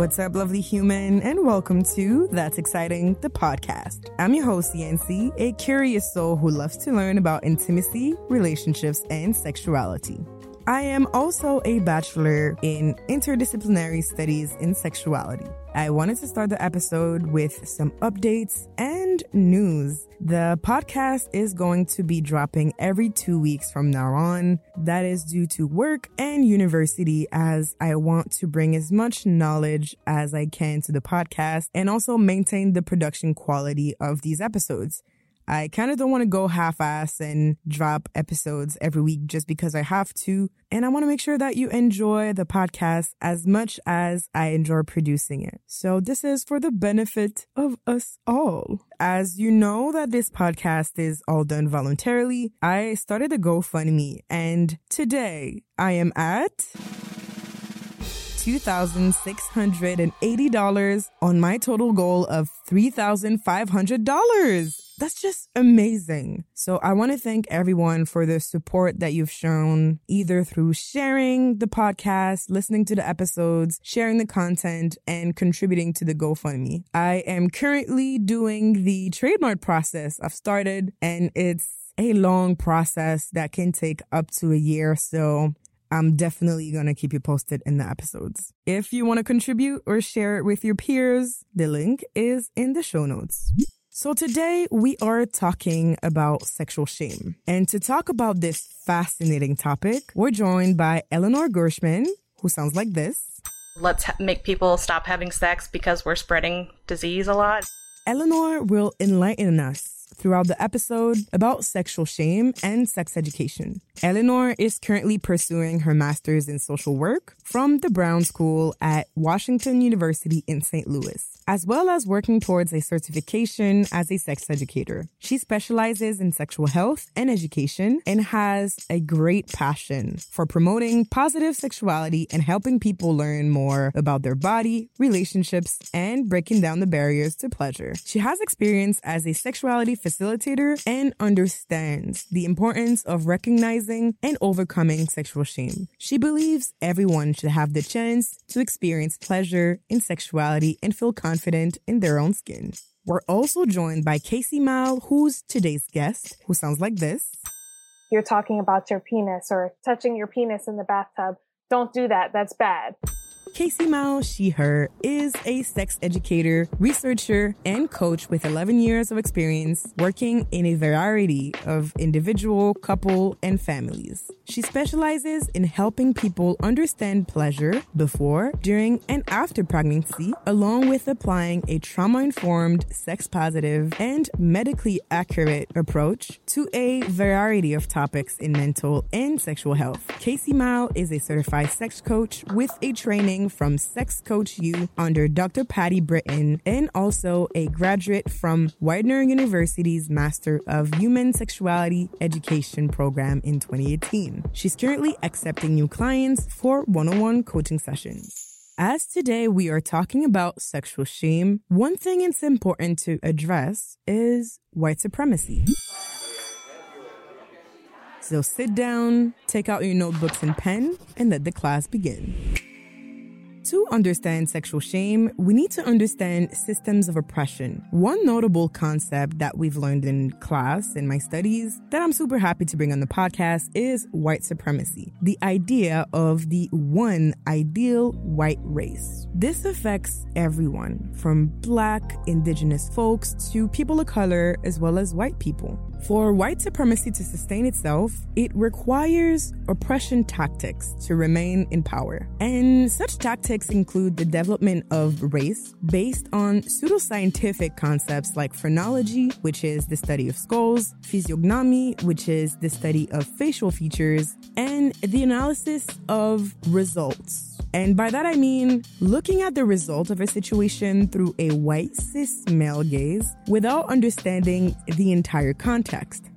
What's up, lovely human, and welcome to That's Exciting, the podcast. I'm your host, Yancy, a curious soul who loves to learn about intimacy, relationships, and sexuality. I am also a bachelor in interdisciplinary studies in sexuality. I wanted to start the episode with some updates and news. The podcast is going to be dropping every two weeks from now on. That is due to work and university, as I want to bring as much knowledge as I can to the podcast and also maintain the production quality of these episodes. I kind of don't want to go half ass and drop episodes every week just because I have to. And I want to make sure that you enjoy the podcast as much as I enjoy producing it. So this is for the benefit of us all. As you know that this podcast is all done voluntarily, I started a GoFundMe and today I am at $2,680 on my total goal of $3,500. That's just amazing. So I want to thank everyone for the support that you've shown either through sharing the podcast, listening to the episodes, sharing the content, and contributing to the GoFundMe. I am currently doing the trademark process. I've started and it's a long process that can take up to a year. So I'm definitely going to keep you posted in the episodes. If you want to contribute or share it with your peers, the link is in the show notes. So today we are talking about sexual shame. And to talk about this fascinating topic, we're joined by Eleanor Gershman, who sounds like this. Let's ha- make people stop having sex because we're spreading disease a lot. Eleanor will enlighten us throughout the episode about sexual shame and sex education. Eleanor is currently pursuing her master's in social work from the Brown School at Washington University in St. Louis, as well as working towards a certification as a sex educator. She specializes in sexual health and education and has a great passion for promoting positive sexuality and helping people learn more about their body, relationships, and breaking down the barriers to pleasure. She has experience as a sexuality facilitator and understands the importance of recognizing and overcoming sexual shame. She believes everyone should have the chance to experience pleasure in sexuality and feel confident in their own skin. We're also joined by Kaci Mial, who's today's guest, who sounds like this. You're talking about your penis or touching your penis in the bathtub. Don't do that. That's bad. Kaci Mial, she, her, is a sex educator, researcher, and coach with 11 years of experience working in a variety of individual, couple, and families. She specializes in helping people understand pleasure before, during, and after pregnancy, along with applying a trauma informed, sex positive, and medically accurate approach to a variety of topics in mental and sexual health. Kaci Mial is a certified sex coach with a training from Sex Coach U under Dr. Patti Britton and also a graduate from Widener University's Master of Human Sexuality Education program in 2018. She's currently accepting new clients for one-on-one coaching sessions. As today we are talking about sexual shame, one thing it's important to address is white supremacy. So sit down, take out your notebooks and pen, and let the class begin. To understand sexual shame, we need to understand systems of oppression. One notable concept that we've learned in class in my studies that I'm super happy to bring on the podcast is white supremacy, the idea of the one ideal white race. This affects everyone from black, indigenous folks to people of color, as well as white people. For white supremacy to sustain itself, it requires oppression tactics to remain in power. And such tactics include the development of race based on pseudoscientific concepts like phrenology, which is the study of skulls, physiognomy, which is the study of facial features, and the analysis of results. And by that I mean looking at the result of a situation through a white cis male gaze without understanding the entire context.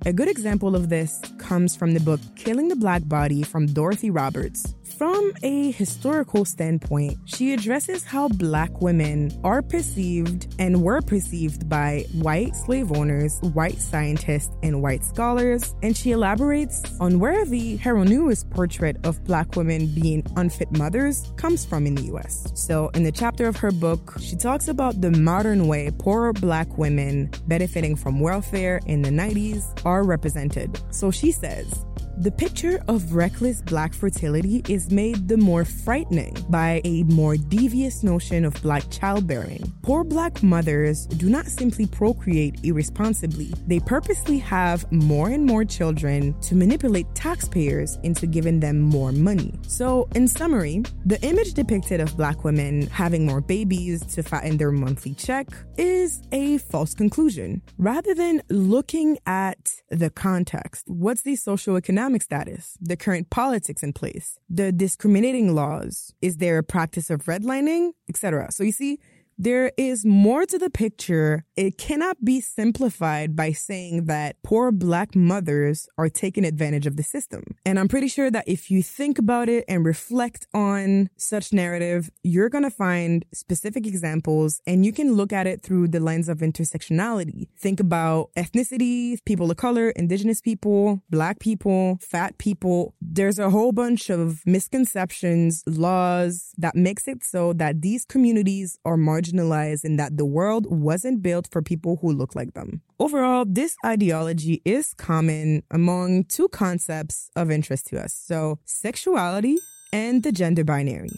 A good example of this comes from the book Killing the Black Body from Dorothy Roberts. From a historical standpoint, she addresses how black women are perceived and were perceived by white slave owners, white scientists, and white scholars, and she elaborates on where the Heronews portrait of black women being unfit mothers comes from in the US. So, in the chapter of her book, she talks about the modern way poor black women benefiting from welfare in the 90s are represented. So she says, the picture of reckless black fertility is made the more frightening by a more devious notion of black childbearing. Poor black mothers do not simply procreate irresponsibly, they purposely have more and more children to manipulate taxpayers into giving them more money. So, in summary, the image depicted of black women having more babies to fatten their monthly check is a false conclusion. Rather than looking at the context, what's the socioeconomic economic status, the current politics in place, the discriminating laws, is there a practice of redlining, etc. So you see, there is more to the picture. It cannot be simplified by saying that poor black mothers are taking advantage of the system. And I'm pretty sure that if you think about it and reflect on such narrative, you're going to find specific examples and you can look at it through the lens of intersectionality. Think about ethnicity, people of color, indigenous people, black people, fat people. There's a whole bunch of misconceptions, laws that makes it so that these communities are marginalized marginalized and that the world wasn't built for people who look like them. Overall, this ideology is common among two concepts of interest to us. So, sexuality and the gender binary.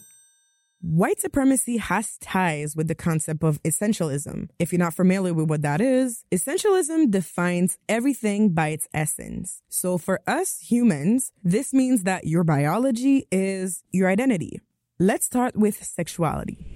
White supremacy has ties with the concept of essentialism. If you're not familiar with what that is, essentialism defines everything by its essence. So for us humans, this means that your biology is your identity. Let's start with sexuality.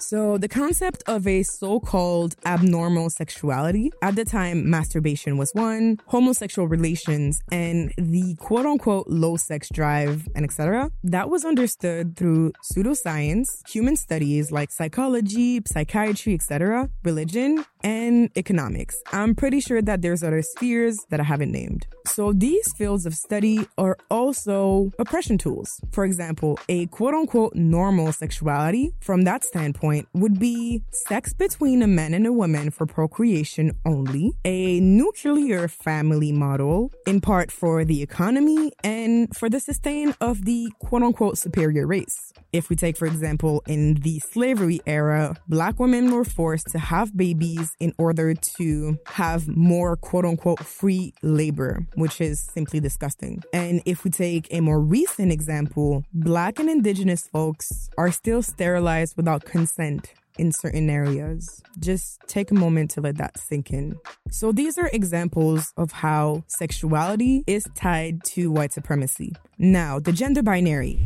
So, the concept of a so called abnormal sexuality, at the time, masturbation was one, homosexual relations, and the quote unquote low sex drive, and etc., that was understood through pseudoscience, human studies like psychology, psychiatry, etc., religion, and economics. I'm pretty sure that there's other spheres that I haven't named. So these fields of study are also oppression tools. For example, a quote unquote normal sexuality from that standpoint would be sex between a man and a woman for procreation only, a nuclear family model in part for the economy and for the sustain of the quote unquote superior race. If we take, for example, in the slavery era, black women were forced to have babies in order to have more quote unquote free labor, which is simply disgusting. And if we take a more recent example, black and indigenous folks are still sterilized without consent in certain areas. Just take a moment to let that sink in. So these are examples of how sexuality is tied to white supremacy. Now, the gender binary.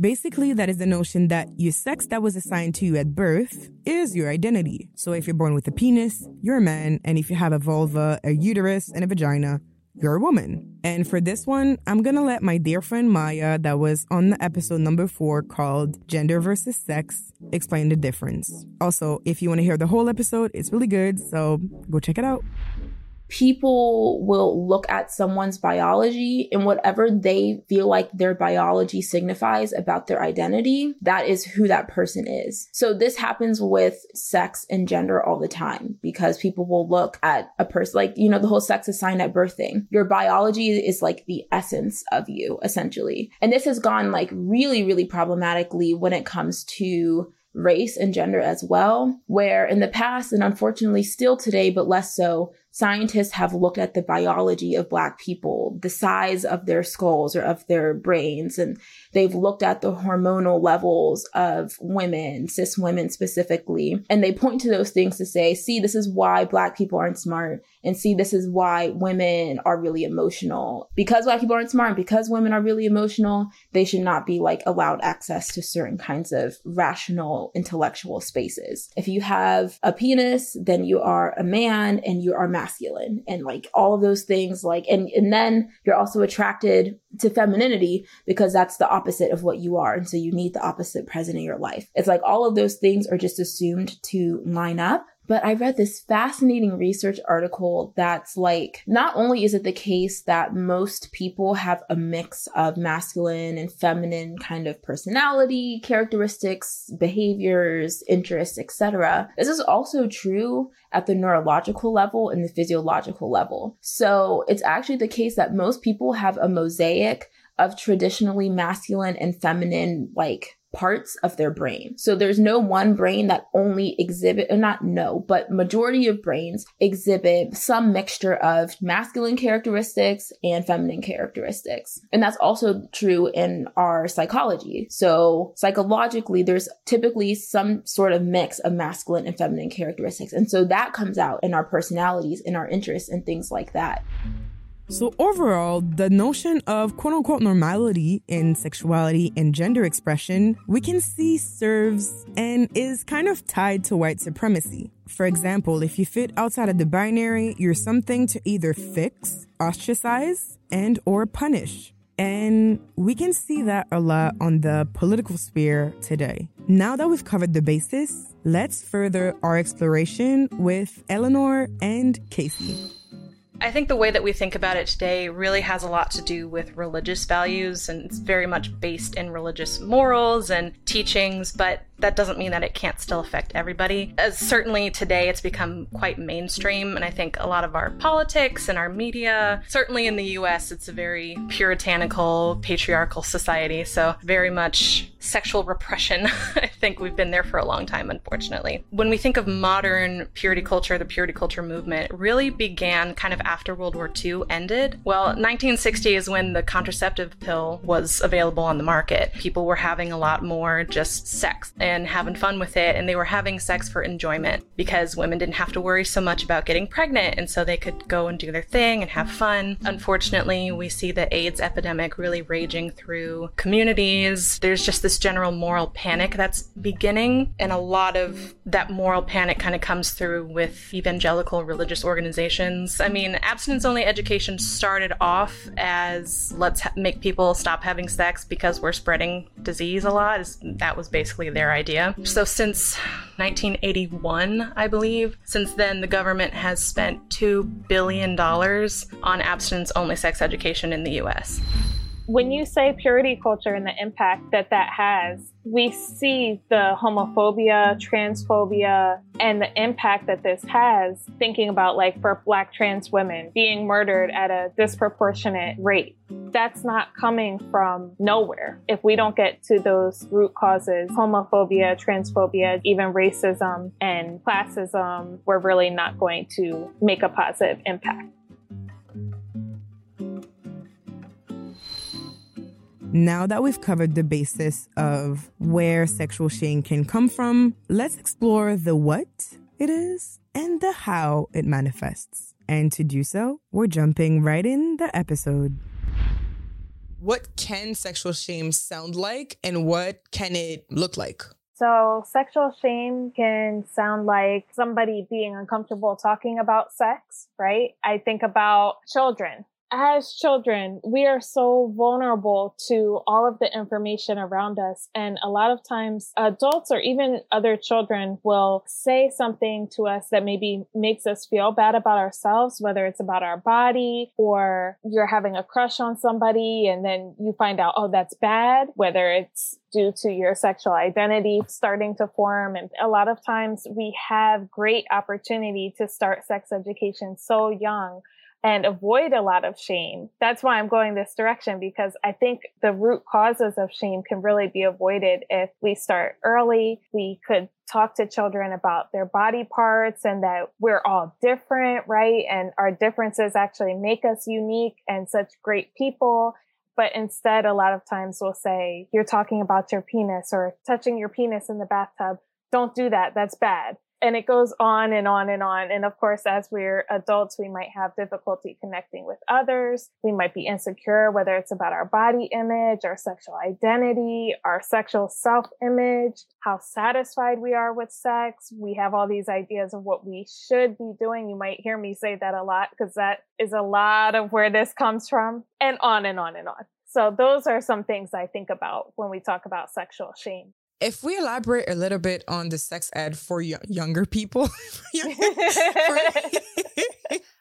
Basically, that is the notion that your sex that was assigned to you at birth is your identity. So if you're born with a penis, you're a man, and if you have a vulva, a uterus, and a vagina, you're a woman. And for this one, I'm gonna let my dear friend Maya, that was on the episode number four called Gender versus Sex, explain the difference. Also, if you wanna hear the whole episode, it's really good, so go check it out people will look at someone's biology and whatever they feel like their biology signifies about their identity, that is who that person is. So this happens with sex and gender all the time because people will look at a person like, you know, the whole sex assigned at birth thing. Your biology is like the essence of you, essentially. And this has gone like really, really problematically when it comes to race and gender as well, where in the past, and unfortunately still today, but less so, scientists have looked at the biology of Black people, the size of their skulls or of their brains, and they've looked at the hormonal levels of women, cis women specifically, and they point to those things to say, see, this is why Black people aren't smart, and see, this is why women are really emotional. Because Black people aren't smart, because women are really emotional, they should not be like allowed access to certain kinds of rational intellectual spaces. If you have a penis, then you are a man and you are masculine masculine and like all of those things like and and then you're also attracted to femininity because that's the opposite of what you are and so you need the opposite present in your life. It's like all of those things are just assumed to line up But I read this fascinating research article that's like, not only is it the case that most people have a mix of masculine and feminine kind of personality, characteristics, behaviors, interests, etc. This is also true at the neurological level and the physiological level. So it's actually the case that most people have a mosaic of traditionally masculine and feminine like parts of their brain. So there's no one brain that only exhibit, or not no, but majority of brains exhibit some mixture of masculine characteristics and feminine characteristics. And that's also true in our psychology. So psychologically, there's typically some sort of mix of masculine and feminine characteristics. And so that comes out in our personalities, in our interests and things like that. So, overall, the notion of quote unquote normality in sexuality and gender expression, we can see serves and is kind of tied to white supremacy. For example, if you fit outside of the binary, you're something to either fix, ostracize, and or punish. And we can see that a lot on the political sphere today. Now that we've covered the basis, let's further our exploration with Eleanor and Kaci. I think the way that we think about it today really has a lot to do with religious values and it's very much based in religious morals and teachings, but that doesn't mean that it can't still affect everybody. As certainly today it's become quite mainstream, and I think a lot of our politics and our media, certainly in the US, it's a very puritanical, patriarchal society, so very much sexual repression. I think we've been there for a long time, unfortunately. When we think of modern purity culture, the purity culture movement really began kind of after World War II ended. Well, 1960 is when the contraceptive pill was available on the market. People were having a lot more just sex having fun with it, and they were having sex for enjoyment because women didn't have to worry so much about getting pregnant, and so they could go and do their thing and have fun. Unfortunately, we see the AIDS epidemic really raging through communities. There's just this general moral panic that's beginning, and a lot of that moral panic kind of comes through with evangelical religious organizations. I mean, abstinence only education started off as let's ha- make people stop having sex because we're spreading disease a lot. That was basically their idea. So since 1981, I believe, since then the government has spent $2 billion on abstinence only sex education in the US when you say purity culture and the impact that that has, we see the homophobia, transphobia, and the impact that this has, thinking about like for black trans women being murdered at a disproportionate rate. That's not coming from nowhere. If we don't get to those root causes, homophobia, transphobia, even racism and classism, we're really not going to make a positive impact. Now that we've covered the basis of where sexual shame can come from, let's explore the what it is and the how it manifests. And to do so, we're jumping right in the episode. What can sexual shame sound like and what can it look like? So, sexual shame can sound like somebody being uncomfortable talking about sex, right? I think about children as children, we are so vulnerable to all of the information around us. And a lot of times adults or even other children will say something to us that maybe makes us feel bad about ourselves, whether it's about our body or you're having a crush on somebody and then you find out, oh, that's bad, whether it's due to your sexual identity starting to form. And a lot of times we have great opportunity to start sex education so young and avoid a lot of shame. That's why I'm going this direction because I think the root causes of shame can really be avoided if we start early. We could talk to children about their body parts and that we're all different, right? And our differences actually make us unique and such great people. But instead, a lot of times we'll say, you're talking about your penis or touching your penis in the bathtub. Don't do that. That's bad and it goes on and on and on. And of course, as we're adults, we might have difficulty connecting with others. We might be insecure, whether it's about our body image, our sexual identity, our sexual self image, how satisfied we are with sex. We have all these ideas of what we should be doing. You might hear me say that a lot because that is a lot of where this comes from and on and on and on. So those are some things I think about when we talk about sexual shame. If we elaborate a little bit on the sex ed for y- younger people,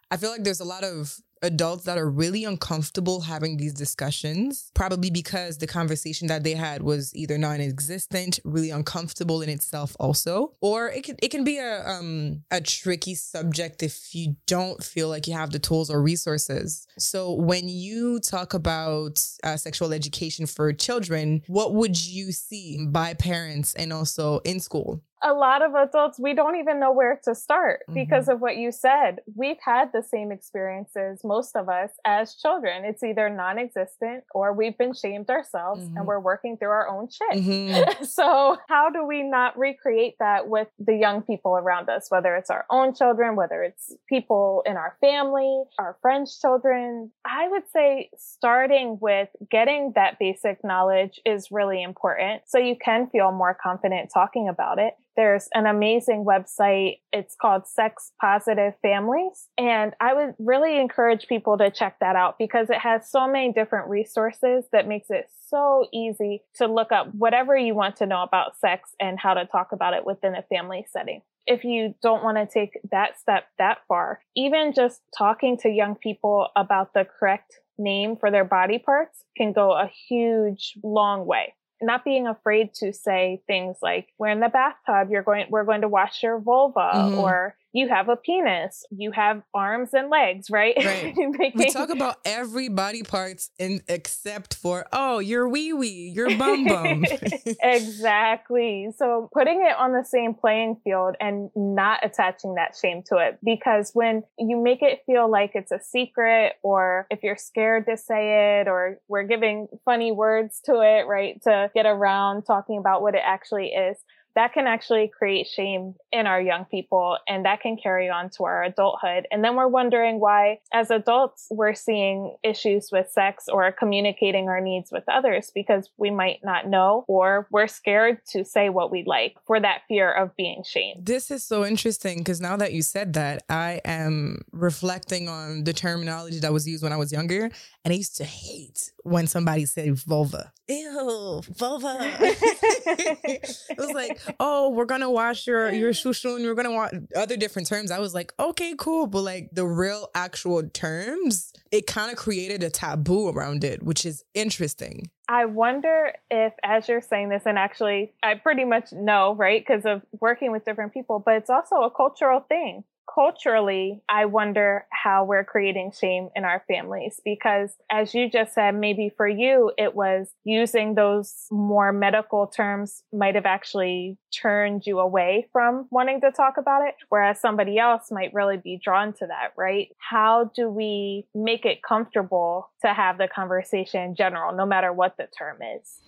I feel like there's a lot of adults that are really uncomfortable having these discussions, probably because the conversation that they had was either non-existent, really uncomfortable in itself also, or it can it can be a um a tricky subject if you don't feel like you have the tools or resources. So when you talk about uh, sexual education for children, what would you see by parents and also in school? A lot of adults, we don't even know where to start mm-hmm. because of what you said. We've had the same experiences, most of us, as children. It's either non existent or we've been shamed ourselves mm-hmm. and we're working through our own shit. Mm-hmm. so, how do we not recreate that with the young people around us, whether it's our own children, whether it's people in our family, our friends' children? I would say starting with getting that basic knowledge is really important so you can feel more confident talking about it there's an amazing website. It's called Sex Positive Families. And I would really encourage people to check that out because it has so many different resources that makes it so easy to look up whatever you want to know about sex and how to talk about it within a family setting if you don't want to take that step that far, even just talking to young people about the correct name for their body parts can go a huge long way not being afraid to say things like we're in the bathtub you're going we're going to wash your vulva mm-hmm. or you have a penis, you have arms and legs, right? Right. Making... We talk about every body parts in except for oh, your wee wee, your bum bum. exactly. So putting it on the same playing field and not attaching that shame to it, because when you make it feel like it's a secret, or if you're scared to say it, or we're giving funny words to it, right, to get around talking about what it actually is that can actually create shame in our young people and that can carry on to our adulthood. And then we're wondering why, as adults, we're seeing issues with sex or communicating our needs with others because we might not know or we're scared to say what we like for that fear of being shamed. This is so interesting because now that you said that, I am reflecting on the terminology that was used when I was younger. And I used to hate when somebody said vulva. Ew, vulva. it was like, oh, we're gonna wash your your shushu and we're gonna wash other different terms. I was like, okay, cool, but like the real actual terms, it kind of created a taboo around it, which is interesting. I wonder if, as you're saying this, and actually, I pretty much know, right, because of working with different people, but it's also a cultural thing culturally, I wonder how we're creating shame in our families because as you just said, maybe for you, it was using those more medical terms might have actually turned you away from wanting to talk about it. Whereas somebody else might really be drawn to that, right? How do we make it comfortable to have the conversation in general, no matter what the term is?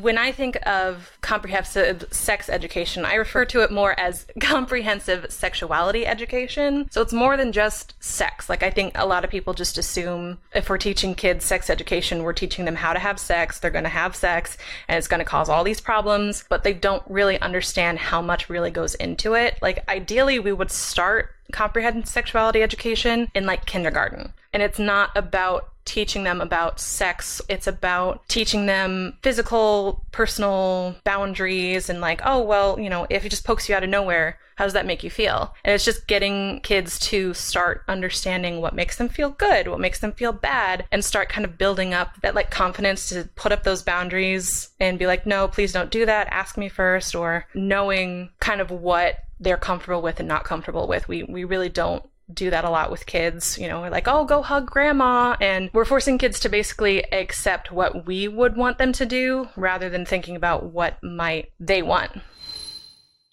When I think of comprehensive sex education, I refer to it more as comprehensive sexuality education. So it's more than just sex. Like I think a lot of people just assume if we're teaching kids sex education, we're teaching them how to have sex, they're going to have sex, and it's going to cause all these problems, but they don't really understand how much really goes into it. Like ideally, we would start comprehensive sexuality education in like kindergarten. And it's not about teaching them about sex. It's about teaching them physical, personal boundaries and like, oh, well, you know, if it just pokes you out of nowhere, how does that make you feel? And it's just getting kids to start understanding what makes them feel good, what makes them feel bad, and start kind of building up that like confidence to put up those boundaries and be like, no, please don't do that. Ask me first, or knowing kind of what they're comfortable with and not comfortable with. We we really don't do that a lot with kids. You know, we're like, oh, go hug grandma. And we're forcing kids to basically accept what we would want them to do rather than thinking about what might they want.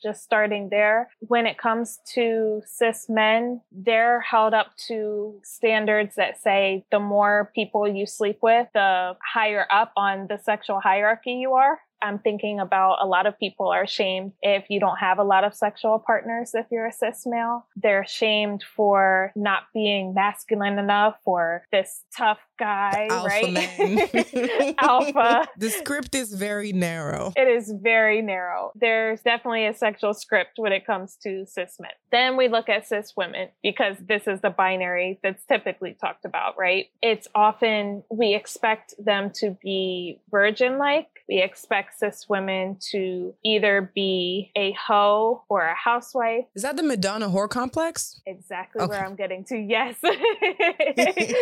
Just starting there. When it comes to cis men, they're held up to standards that say the more people you sleep with, the higher up on the sexual hierarchy you are. I'm thinking about a lot of people are shamed if you don't have a lot of sexual partners if you're a cis male. They're shamed for not being masculine enough or this tough guy, alpha right? alpha. The script is very narrow. It is very narrow. There's definitely a sexual script when it comes to cis men. Then we look at cis women because this is the binary that's typically talked about, right? It's often we expect them to be virgin like We expect cis women to either be a hoe or a housewife. Is that the Madonna whore complex? Exactly okay. where I'm getting to. Yes.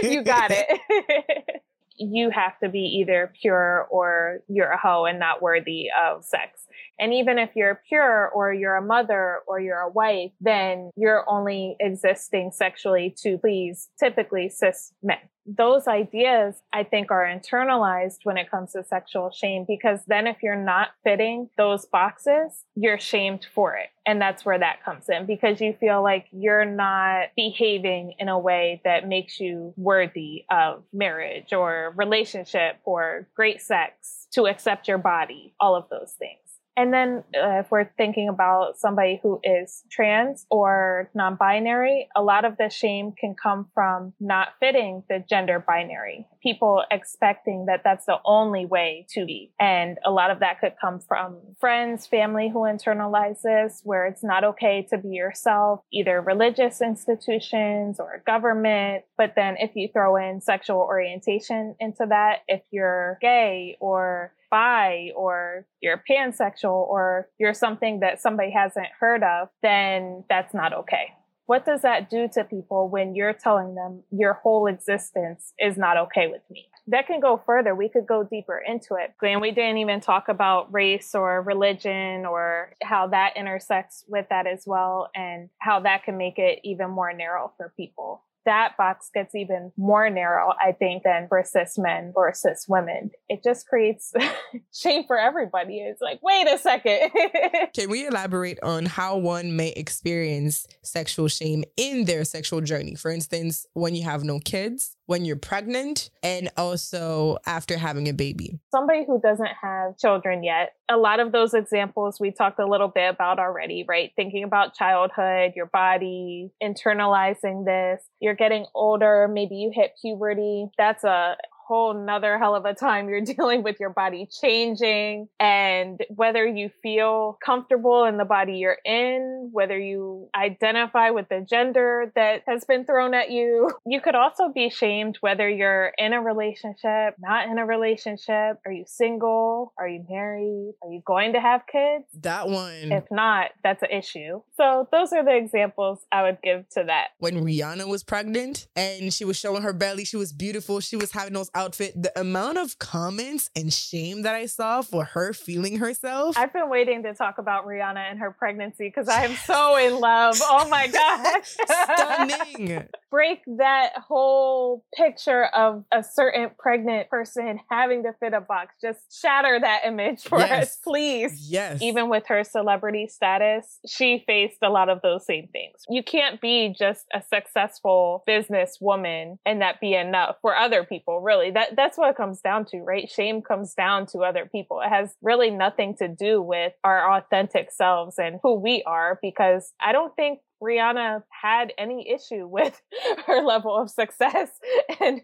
you got it. you have to be either pure or you're a hoe and not worthy of sex. And even if you're pure or you're a mother or you're a wife, then you're only existing sexually to please typically cis men. Those ideas, I think, are internalized when it comes to sexual shame because then if you're not fitting those boxes, you're shamed for it. And that's where that comes in because you feel like you're not behaving in a way that makes you worthy of marriage or relationship or great sex to accept your body, all of those things. And then uh, if we're thinking about somebody who is trans or non binary, a lot of the shame can come from not fitting the gender binary. People expecting that that's the only way to be. And a lot of that could come from friends, family who internalize this, where it's not okay to be yourself, either religious institutions or government. But then if you throw in sexual orientation into that, if you're gay or bi or you're pansexual or you're something that somebody hasn't heard of, then that's not okay. What does that do to people when you're telling them your whole existence is not okay with me? That can go further. We could go deeper into it. And we didn't even talk about race or religion or how that intersects with that as well and how that can make it even more narrow for people that box gets even more narrow, I think, than cis men cis women. It just creates shame for everybody. It's like, wait a second. Can we elaborate on how one may experience sexual shame in their sexual journey? For instance, when you have no kids, when you're pregnant, and also after having a baby. Somebody who doesn't have children yet, a lot of those examples we talked a little bit about already, right? Thinking about childhood, your body, internalizing this, you're getting older, maybe you hit puberty. That's a whole nother hell of a time you're dealing with your body changing and whether you feel comfortable in the body you're in, whether you identify with the gender that has been thrown at you. You could also be shamed whether you're in a relationship, not in a relationship. Are you single? Are you married? Are you going to have kids? That one. If not, that's an issue. So those are the examples I would give to that. When Rihanna was pregnant and she was showing her belly, she was beautiful. She was having those outfit, the amount of comments and shame that I saw for her feeling herself. I've been waiting to talk about Rihanna and her pregnancy because I am so in love. Oh my God. Stunning. Break that whole picture of a certain pregnant person having to fit a box. Just shatter that image for yes. us, please. Yes. Even with her celebrity status, she faced a lot of those same things. You can't be just a successful businesswoman and that be enough for other people, really really that that's what it comes down to right? Shame comes down to other people. It has really nothing to do with our authentic selves and who we are because i don't think Rihanna had any issue with her level of success and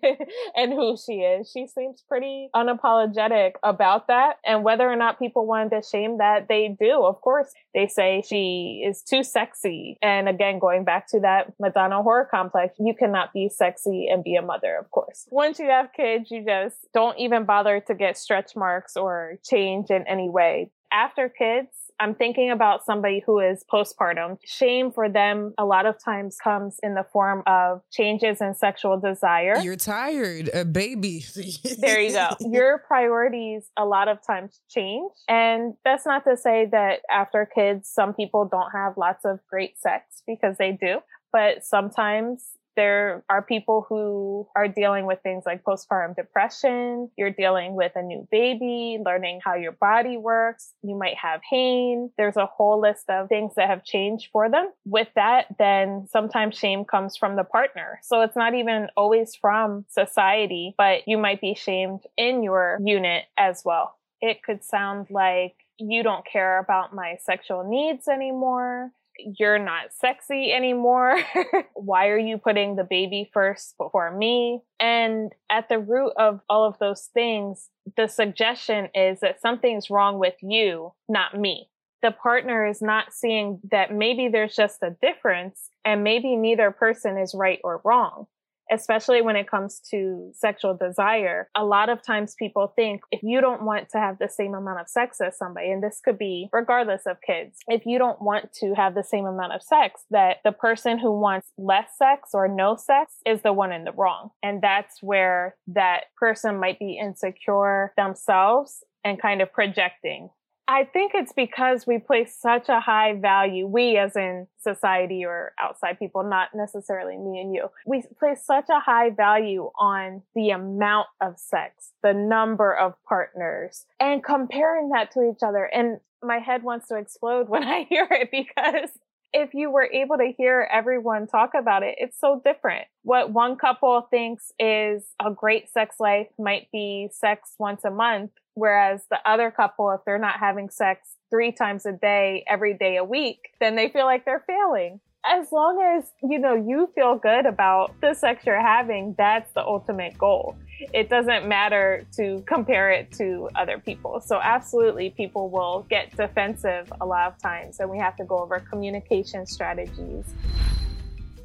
and who she is. She seems pretty unapologetic about that. And whether or not people wanted to shame that, they do. Of course, they say she is too sexy. And again, going back to that Madonna whore complex, you cannot be sexy and be a mother, of course. Once you have kids, you just don't even bother to get stretch marks or change in any way. After kids, I'm thinking about somebody who is postpartum. Shame for them a lot of times comes in the form of changes in sexual desire. You're tired, a baby. there you go. Your priorities a lot of times change. And that's not to say that after kids, some people don't have lots of great sex because they do. But sometimes there are people who are dealing with things like postpartum depression. You're dealing with a new baby, learning how your body works. You might have pain. There's a whole list of things that have changed for them. With that, then sometimes shame comes from the partner. So it's not even always from society, but you might be shamed in your unit as well. It could sound like you don't care about my sexual needs anymore you're not sexy anymore. Why are you putting the baby first before me? And at the root of all of those things, the suggestion is that something's wrong with you, not me. The partner is not seeing that maybe there's just a difference and maybe neither person is right or wrong. Especially when it comes to sexual desire. A lot of times people think if you don't want to have the same amount of sex as somebody, and this could be regardless of kids, if you don't want to have the same amount of sex, that the person who wants less sex or no sex is the one in the wrong. And that's where that person might be insecure themselves and kind of projecting I think it's because we place such a high value, we as in society or outside people, not necessarily me and you, we place such a high value on the amount of sex, the number of partners, and comparing that to each other. And my head wants to explode when I hear it because if you were able to hear everyone talk about it, it's so different. What one couple thinks is a great sex life might be sex once a month Whereas the other couple, if they're not having sex three times a day, every day a week, then they feel like they're failing. As long as, you know, you feel good about the sex you're having, that's the ultimate goal. It doesn't matter to compare it to other people. So absolutely people will get defensive a lot of times and we have to go over communication strategies.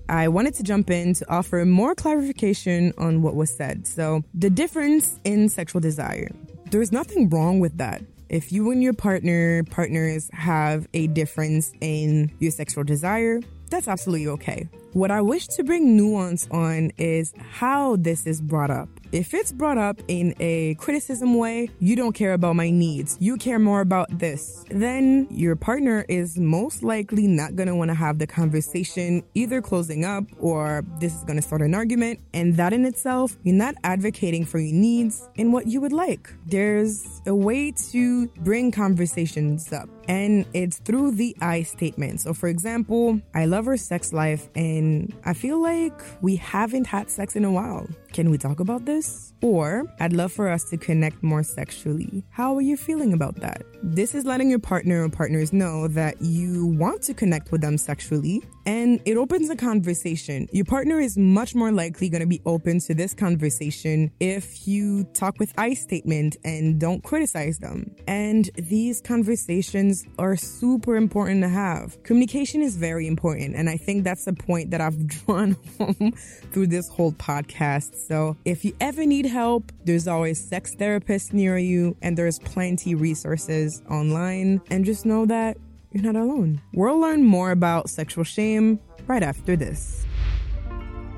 I wanted to jump in to offer more clarification on what was said. So, the difference in sexual desire. There's nothing wrong with that. If you and your partner, partners have a difference in your sexual desire, that's absolutely okay. What I wish to bring nuance on is how this is brought up. If it's brought up in a criticism way, you don't care about my needs, you care more about this, then your partner is most likely not going to want to have the conversation, either closing up or this is going to start an argument. And that in itself, you're not advocating for your needs and what you would like. There's a way to bring conversations up and it's through the I statement. So, for example, I love her sex life and I feel like we haven't had sex in a while. Can we talk about this? Or I'd love for us to connect more sexually. How are you feeling about that? This is letting your partner or partners know that you want to connect with them sexually and it opens a conversation. Your partner is much more likely going to be open to this conversation if you talk with I statement and don't criticize them. And these conversations are super important to have. Communication is very important. And I think that's the point that I've drawn home through this whole podcast. So if you ever need help, there's always sex therapists near you and there's plenty resources online. And just know that you're not alone. We'll learn more about sexual shame right after this.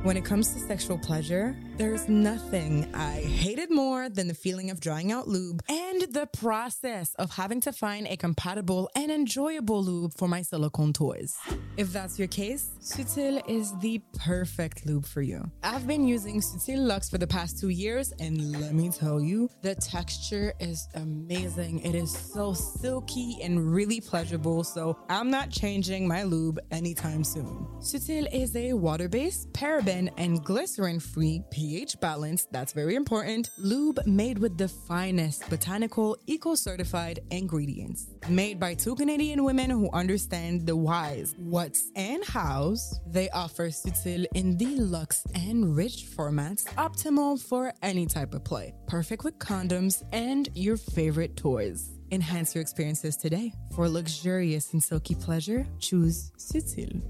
When it comes to sexual pleasure, there's nothing I hated more than the feeling of drying out lube and the process of having to find a compatible and enjoyable lube for my silicone toys. If that's your case, Sutil is the perfect lube for you. I've been using Sutil Luxe for the past two years, and let me tell you, the texture is amazing. It is so silky and really pleasurable, so I'm not changing my lube anytime soon. Sutil is a water based, paraben, and glycerin free pH balance, that's very important, lube made with the finest botanical, eco certified ingredients. Made by two Canadian women who understand the whys, what's, and hows, they offer Sutil in the luxe and rich formats, optimal for any type of play, perfect with condoms and your favorite toys. Enhance your experiences today. For luxurious and silky pleasure, choose Sutil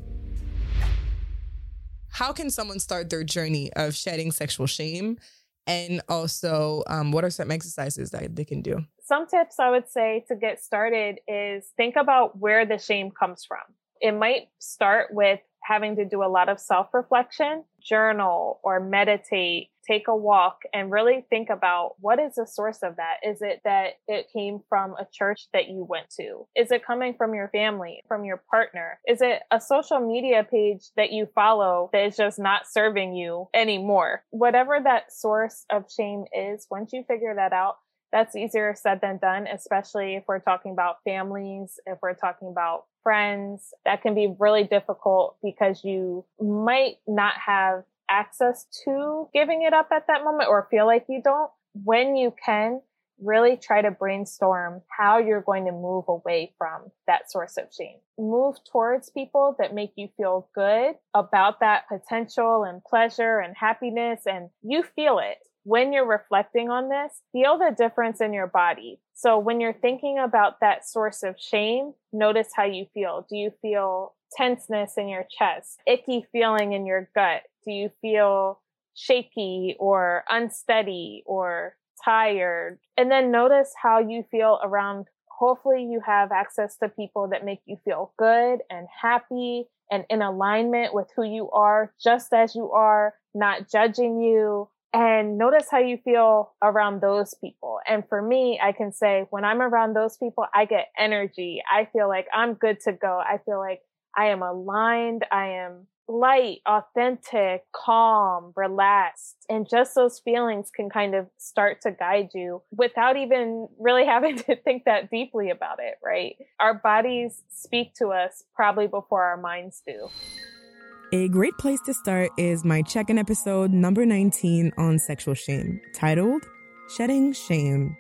how can someone start their journey of shedding sexual shame? And also, um, what are some exercises that they can do? Some tips I would say to get started is think about where the shame comes from. It might start with having to do a lot of self reflection, journal or meditate, take a walk and really think about what is the source of that? Is it that it came from a church that you went to? Is it coming from your family, from your partner? Is it a social media page that you follow that is just not serving you anymore? Whatever that source of shame is, once you figure that out, that's easier said than done, especially if we're talking about families, if we're talking about friends. That can be really difficult because you might not have access to giving it up at that moment or feel like you don't. When you can, really try to brainstorm how you're going to move away from that source of shame. Move towards people that make you feel good about that potential and pleasure and happiness and you feel it when you're reflecting on this, feel the difference in your body. So when you're thinking about that source of shame, notice how you feel. Do you feel tenseness in your chest, icky feeling in your gut? Do you feel shaky or unsteady or tired. And then notice how you feel around. Hopefully, you have access to people that make you feel good and happy and in alignment with who you are, just as you are, not judging you. And notice how you feel around those people. And for me, I can say when I'm around those people, I get energy. I feel like I'm good to go. I feel like I am aligned. I am light, authentic, calm, relaxed. And just those feelings can kind of start to guide you without even really having to think that deeply about it, right? Our bodies speak to us probably before our minds do. A great place to start is my check in episode number 19 on sexual shame, titled Shedding Shame.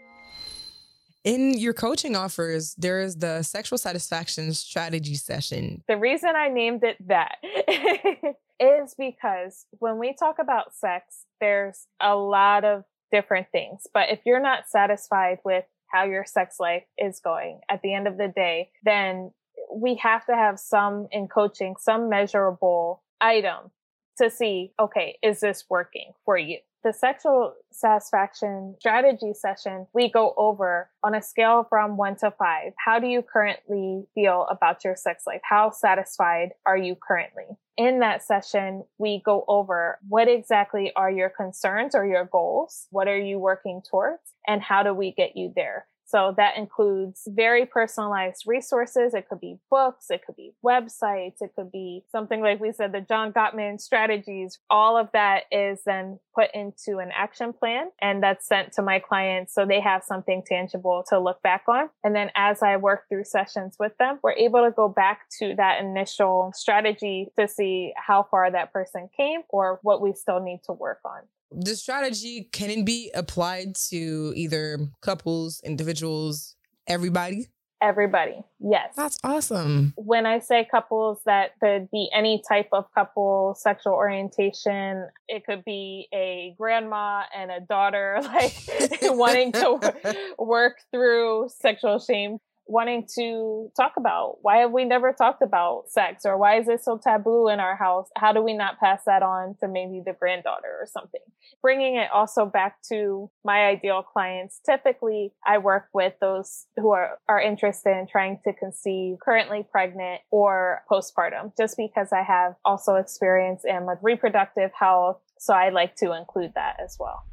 In your coaching offers, there is the sexual satisfaction strategy session. The reason I named it that is because when we talk about sex, there's a lot of different things. But if you're not satisfied with how your sex life is going at the end of the day, then we have to have some in coaching, some measurable item to see, okay, is this working for you? The sexual satisfaction strategy session, we go over on a scale from one to five. How do you currently feel about your sex life? How satisfied are you currently? In that session, we go over what exactly are your concerns or your goals? What are you working towards? And how do we get you there? So that includes very personalized resources. It could be books, it could be websites, it could be something like we said, the John Gottman strategies. All of that is then put into an action plan and that's sent to my clients so they have something tangible to look back on. And then as I work through sessions with them, we're able to go back to that initial strategy to see how far that person came or what we still need to work on the strategy can it be applied to either couples, individuals, everybody? Everybody, yes. That's awesome. When I say couples, that could be any type of couple, sexual orientation. It could be a grandma and a daughter, like wanting to work through sexual shame wanting to talk about? Why have we never talked about sex? Or why is it so taboo in our house? How do we not pass that on to maybe the granddaughter or something? Bringing it also back to my ideal clients. Typically i work with those who are, are interested in trying to conceive currently pregnant or postpartum just because i have also experience in with reproductive health. So i like to include that as well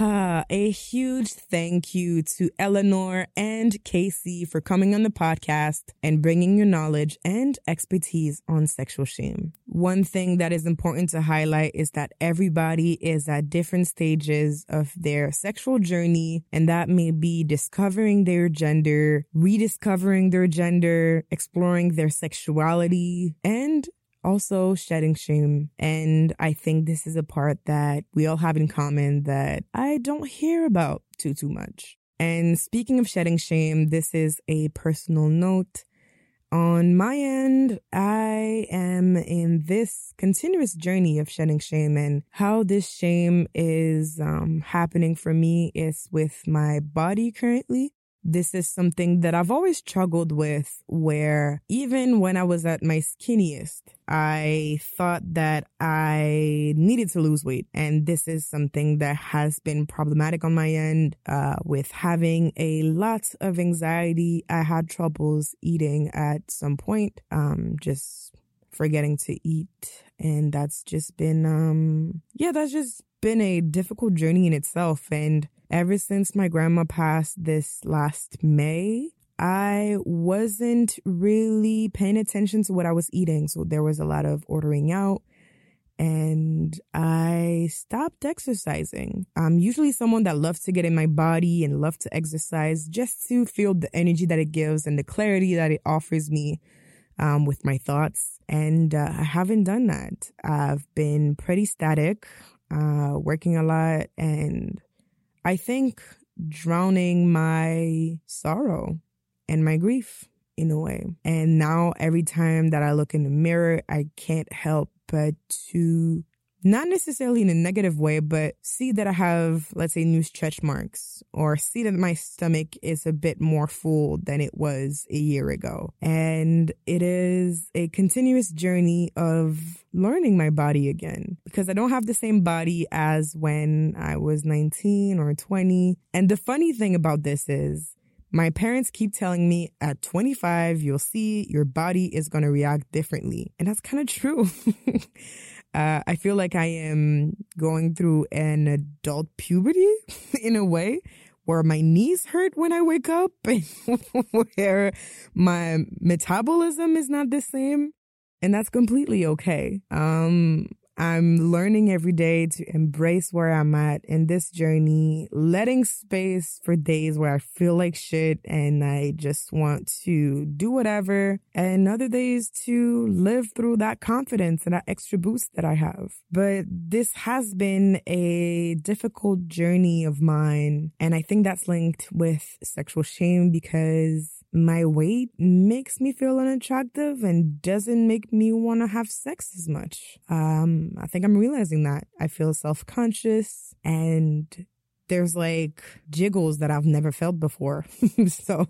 Ah, a huge thank you to Eleanor and Kaci for coming on the podcast and bringing your knowledge and expertise on sexual shame. One thing that is important to highlight is that everybody is at different stages of their sexual journey, and that may be discovering their gender, rediscovering their gender, exploring their sexuality, and also shedding shame. And I think this is a part that we all have in common that I don't hear about too, too much. And speaking of shedding shame, this is a personal note. On my end, I am in this continuous journey of shedding shame and how this shame is um, happening for me is with my body currently this is something that I've always struggled with where even when I was at my skinniest, I thought that I needed to lose weight. And this is something that has been problematic on my end, uh, with having a lot of anxiety. I had troubles eating at some point, um, just forgetting to eat. And that's just been, um, yeah, that's just been a difficult journey in itself. And ever since my grandma passed this last May, I wasn't really paying attention to what I was eating. So there was a lot of ordering out and I stopped exercising. I'm usually someone that loves to get in my body and love to exercise just to feel the energy that it gives and the clarity that it offers me um, with my thoughts. And uh, I haven't done that. I've been pretty static, uh, working a lot and I think drowning my sorrow and my grief in a way. And now every time that I look in the mirror, I can't help but to not necessarily in a negative way, but see that I have, let's say, new stretch marks or see that my stomach is a bit more full than it was a year ago. And it is a continuous journey of learning my body again because I don't have the same body as when I was 19 or 20. And the funny thing about this is my parents keep telling me at 25, you'll see your body is going to react differently. And that's kind of true. uh, I feel like I am going through an adult puberty in a way where my knees hurt when I wake up where my metabolism is not the same. And that's completely okay. Um, I'm learning every day to embrace where I'm at in this journey, letting space for days where I feel like shit and I just want to do whatever, and other days to live through that confidence and that extra boost that I have. But this has been a difficult journey of mine, and I think that's linked with sexual shame because my weight makes me feel unattractive and doesn't make me want to have sex as much. Um, I think I'm realizing that. I feel self conscious and there's like jiggles that I've never felt before. so,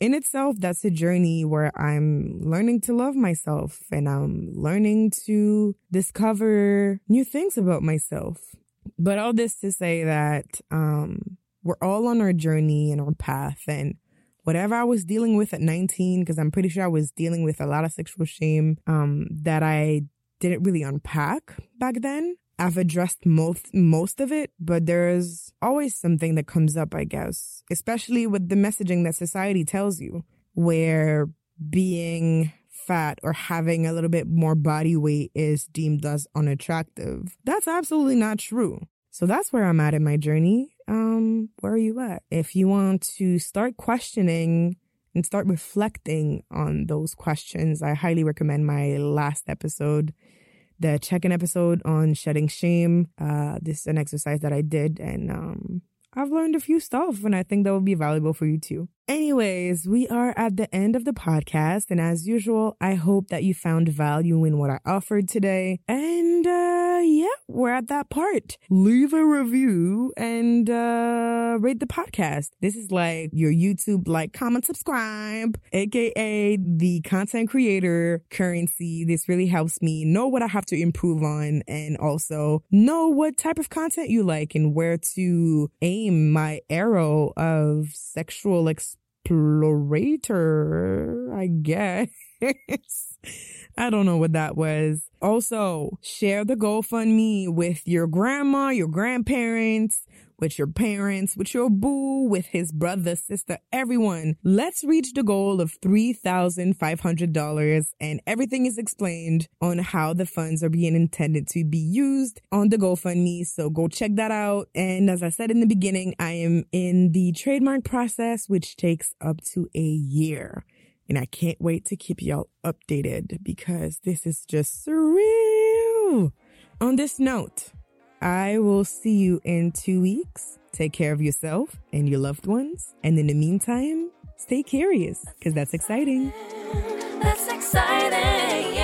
in itself, that's a journey where I'm learning to love myself and I'm learning to discover new things about myself. But all this to say that, um, we're all on our journey and our path and whatever I was dealing with at 19, because I'm pretty sure I was dealing with a lot of sexual shame um, that I didn't really unpack back then. I've addressed most most of it, but there's always something that comes up, I guess, especially with the messaging that society tells you, where being fat or having a little bit more body weight is deemed as unattractive. That's absolutely not true. So that's where I'm at in my journey um, where are you at? If you want to start questioning and start reflecting on those questions, I highly recommend my last episode, the check-in episode on shedding shame. Uh, this is an exercise that I did and, um, I've learned a few stuff and I think that will be valuable for you too. Anyways, we are at the end of the podcast. And as usual, I hope that you found value in what I offered today. And, uh, yeah, we're at that part. Leave a review and, uh, rate the podcast. This is like your YouTube like, comment, subscribe, aka the content creator currency. This really helps me know what I have to improve on and also know what type of content you like and where to aim my arrow of sexual experience explorator, I guess. I don't know what that was. Also, share the GoFundMe with your grandma, your grandparents, with your parents, with your boo, with his brother, sister, everyone. Let's reach the goal of $3,500 and everything is explained on how the funds are being intended to be used on the GoFundMe. So go check that out. And as I said in the beginning, I am in the trademark process, which takes up to a year. And I can't wait to keep y'all updated because this is just surreal. On this note, I will see you in two weeks. Take care of yourself and your loved ones. And in the meantime, stay curious because that's exciting. That's exciting.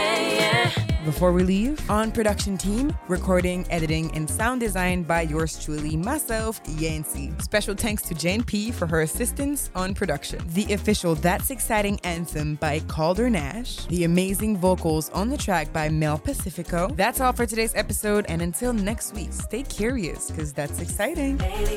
Before we leave, on production team, recording, editing, and sound design by yours truly, myself, Yancy. Special thanks to Jane P for her assistance on production. The official That's Exciting anthem by Calder Nash. The amazing vocals on the track by Mel Pacifico. That's all for today's episode, and until next week, stay curious, because that's exciting. Baby,